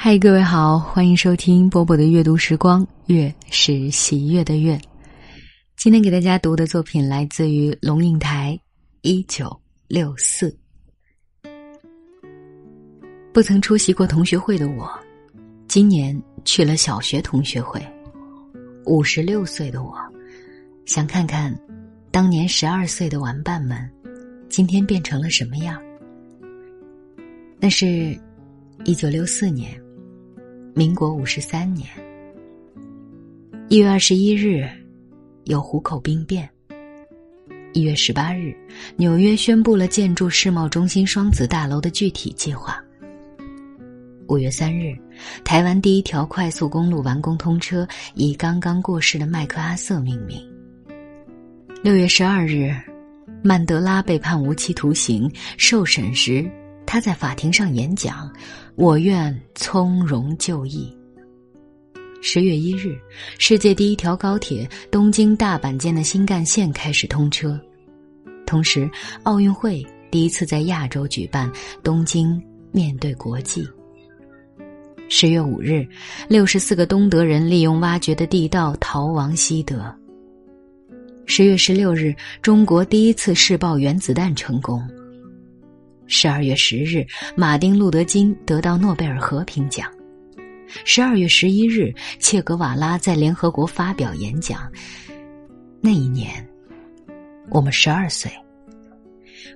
嗨，各位好，欢迎收听波波的阅读时光，月是喜悦的月。今天给大家读的作品来自于龙应台，一九六四。不曾出席过同学会的我，今年去了小学同学会。五十六岁的我，想看看当年十二岁的玩伴们，今天变成了什么样。那是一九六四年。民国五十三年一月二十一日，有虎口兵变。一月十八日，纽约宣布了建筑世贸中心双子大楼的具体计划。五月三日，台湾第一条快速公路完工通车，以刚刚过世的麦克阿瑟命名。六月十二日，曼德拉被判无期徒刑，受审时。他在法庭上演讲：“我愿从容就义。”十月一日，世界第一条高铁东京大阪间的新干线开始通车，同时奥运会第一次在亚洲举办，东京面对国际。十月五日，六十四个东德人利用挖掘的地道逃亡西德。十月十六日，中国第一次试爆原子弹成功。十二月十日，马丁·路德·金得到诺贝尔和平奖。十二月十一日，切格瓦拉在联合国发表演讲。那一年，我们十二岁。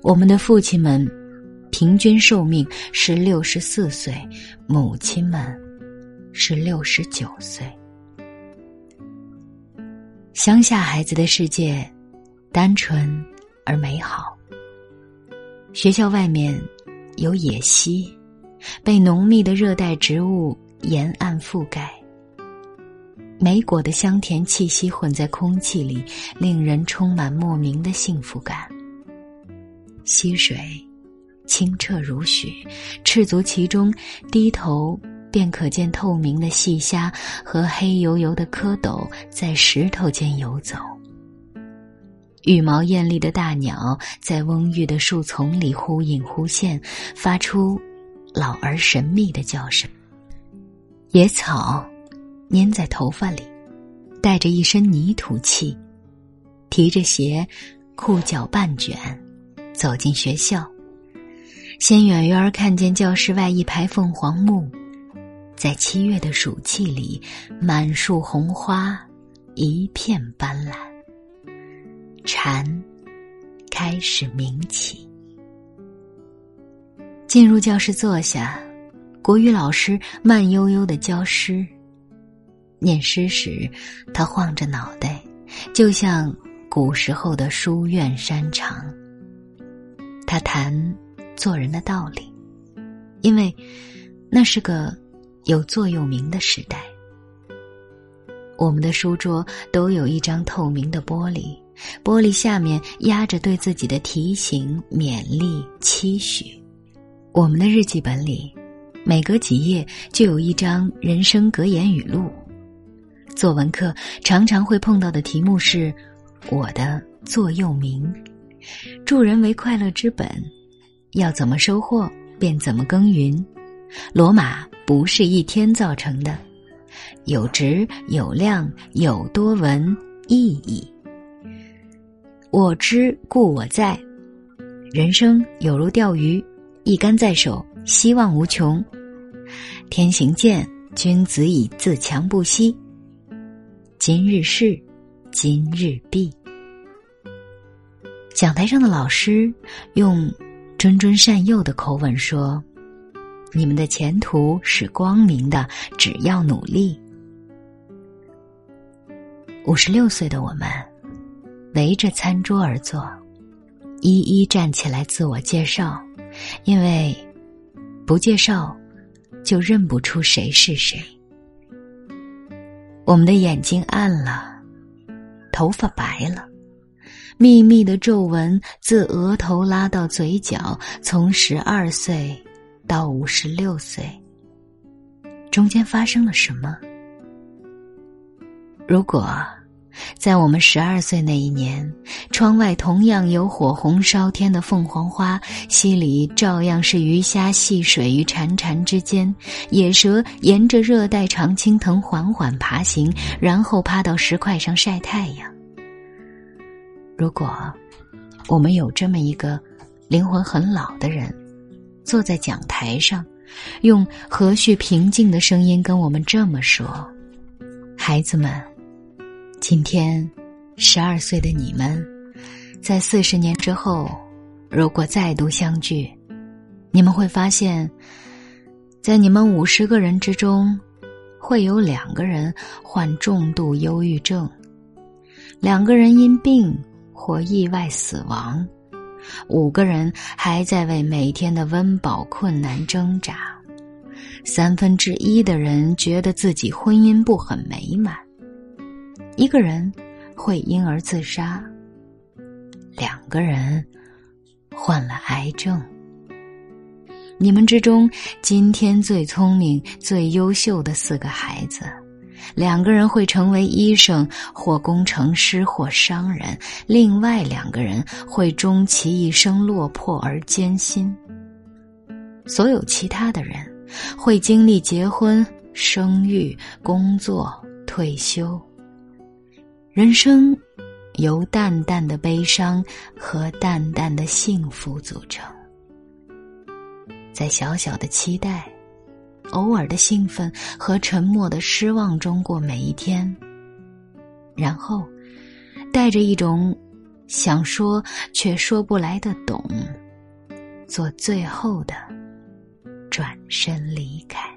我们的父亲们平均寿命是六十四岁，母亲们是六十九岁。乡下孩子的世界，单纯而美好。学校外面有野溪，被浓密的热带植物沿岸覆盖。莓果的香甜气息混在空气里，令人充满莫名的幸福感。溪水清澈如许，赤足其中，低头便可见透明的细虾和黑油油的蝌蚪在石头间游走。羽毛艳丽的大鸟在蓊郁的树丛里忽隐忽现，发出老而神秘的叫声。野草粘在头发里，带着一身泥土气，提着鞋，裤脚半卷，走进学校。先远远儿看见教室外一排凤凰木，在七月的暑气里，满树红花，一片斑斓。蝉开始鸣起。进入教室坐下，国语老师慢悠悠的教诗。念诗时，他晃着脑袋，就像古时候的书院山长。他谈做人的道理，因为那是个有座右铭的时代。我们的书桌都有一张透明的玻璃。玻璃下面压着对自己的提醒、勉励、期许。我们的日记本里，每隔几页就有一张人生格言语录。作文课常常会碰到的题目是“我的座右铭”，助人为快乐之本，要怎么收获便怎么耕耘。罗马不是一天造成的，有质有量有多文意义。我知故我在，人生有如钓鱼，一竿在手，希望无穷。天行健，君子以自强不息。今日事，今日毕。讲台上的老师用谆谆善诱的口吻说：“你们的前途是光明的，只要努力。”五十六岁的我们。围着餐桌而坐，一一站起来自我介绍，因为不介绍就认不出谁是谁。我们的眼睛暗了，头发白了，密密的皱纹自额头拉到嘴角，从十二岁到五十六岁，中间发生了什么？如果在我们十二岁那一年，窗外同样有火红烧天的凤凰花，溪里照样是鱼虾戏水于潺潺之间，野蛇沿着热带常青藤缓缓爬行，然后趴到石块上晒太阳。如果我们有这么一个灵魂很老的人，坐在讲台上，用和煦平静的声音跟我们这么说：“孩子们。”今天，十二岁的你们，在四十年之后，如果再度相聚，你们会发现，在你们五十个人之中，会有两个人患重度忧郁症，两个人因病或意外死亡，五个人还在为每天的温饱困难挣扎，三分之一的人觉得自己婚姻不很美满。一个人会因而自杀，两个人患了癌症。你们之中今天最聪明、最优秀的四个孩子，两个人会成为医生或工程师或商人，另外两个人会终其一生落魄而艰辛。所有其他的人会经历结婚、生育、工作、退休。人生由淡淡的悲伤和淡淡的幸福组成，在小小的期待、偶尔的兴奋和沉默的失望中过每一天，然后带着一种想说却说不来的懂，做最后的转身离开。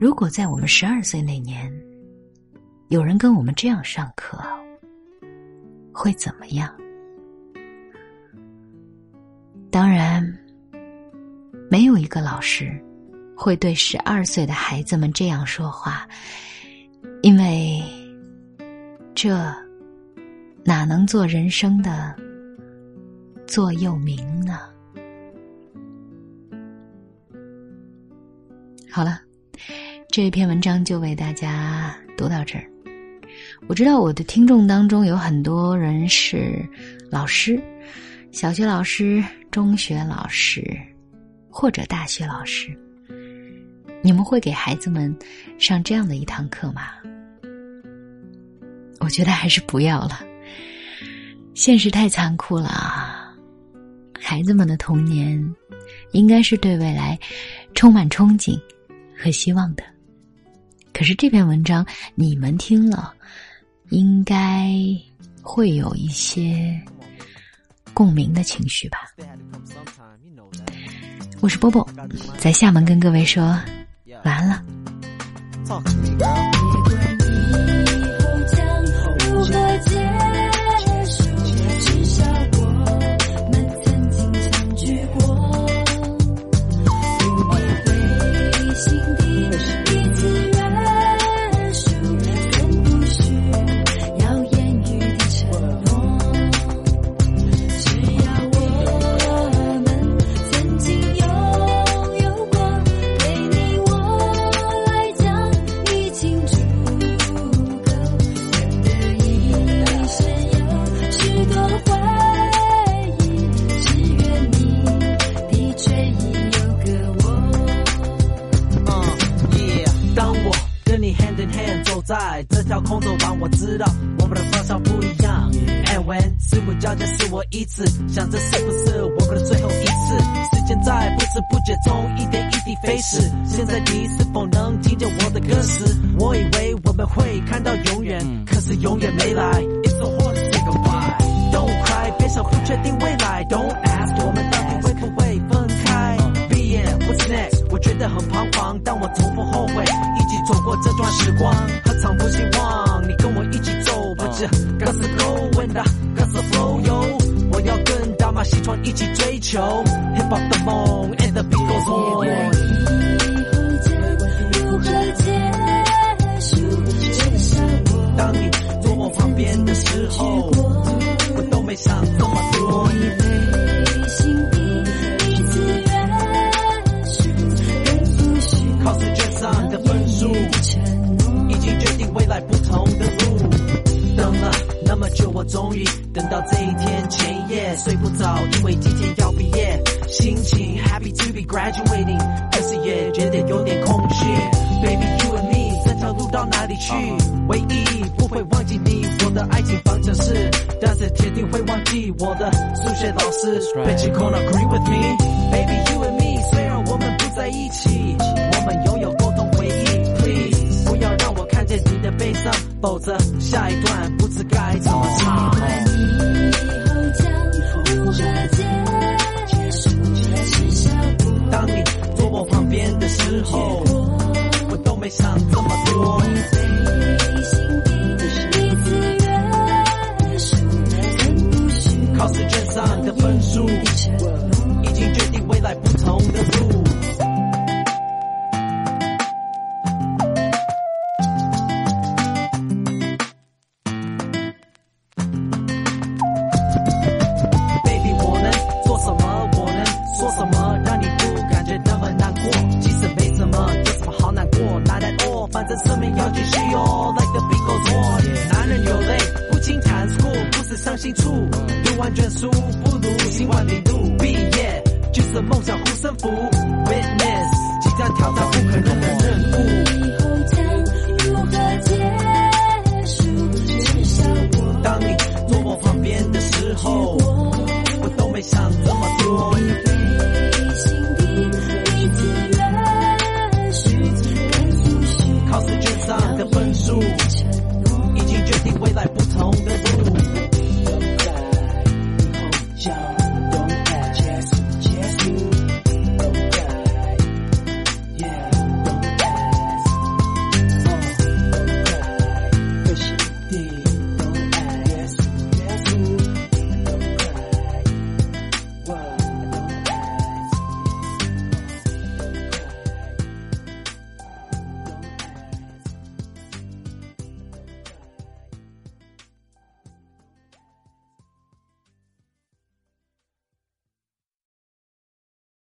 如果在我们十二岁那年，有人跟我们这样上课，会怎么样？当然，没有一个老师会对十二岁的孩子们这样说话，因为这哪能做人生的座右铭呢？好了。这篇文章就为大家读到这儿。我知道我的听众当中有很多人是老师，小学老师、中学老师或者大学老师。你们会给孩子们上这样的一堂课吗？我觉得还是不要了。现实太残酷了，孩子们的童年应该是对未来充满憧憬和希望的。可是这篇文章你们听了，应该会有一些共鸣的情绪吧？我是波波，在厦门跟各位说晚安了。在这条空走廊，我知道我们的方向不一样。And when 四目交接是我一次，想着是不是我们的最后一次？时间在不知不觉中一点一滴飞逝。现在你是否能听见我的歌词？我以为我们会看到永远，可是永远没来。It's so hard 起因为今天要毕业心情 happy to be graduating 但是也觉得有点空虚。Baby you and me 这条路到哪里去？唯一不会忘记你我的爱情方程式但是铁定会忘记我的数学老师。But you can't agree with me? Baby you and me 虽然我们不在一起我们拥有共同回忆。Please 不要让我看见你的悲伤否则下一段不时候，我都没想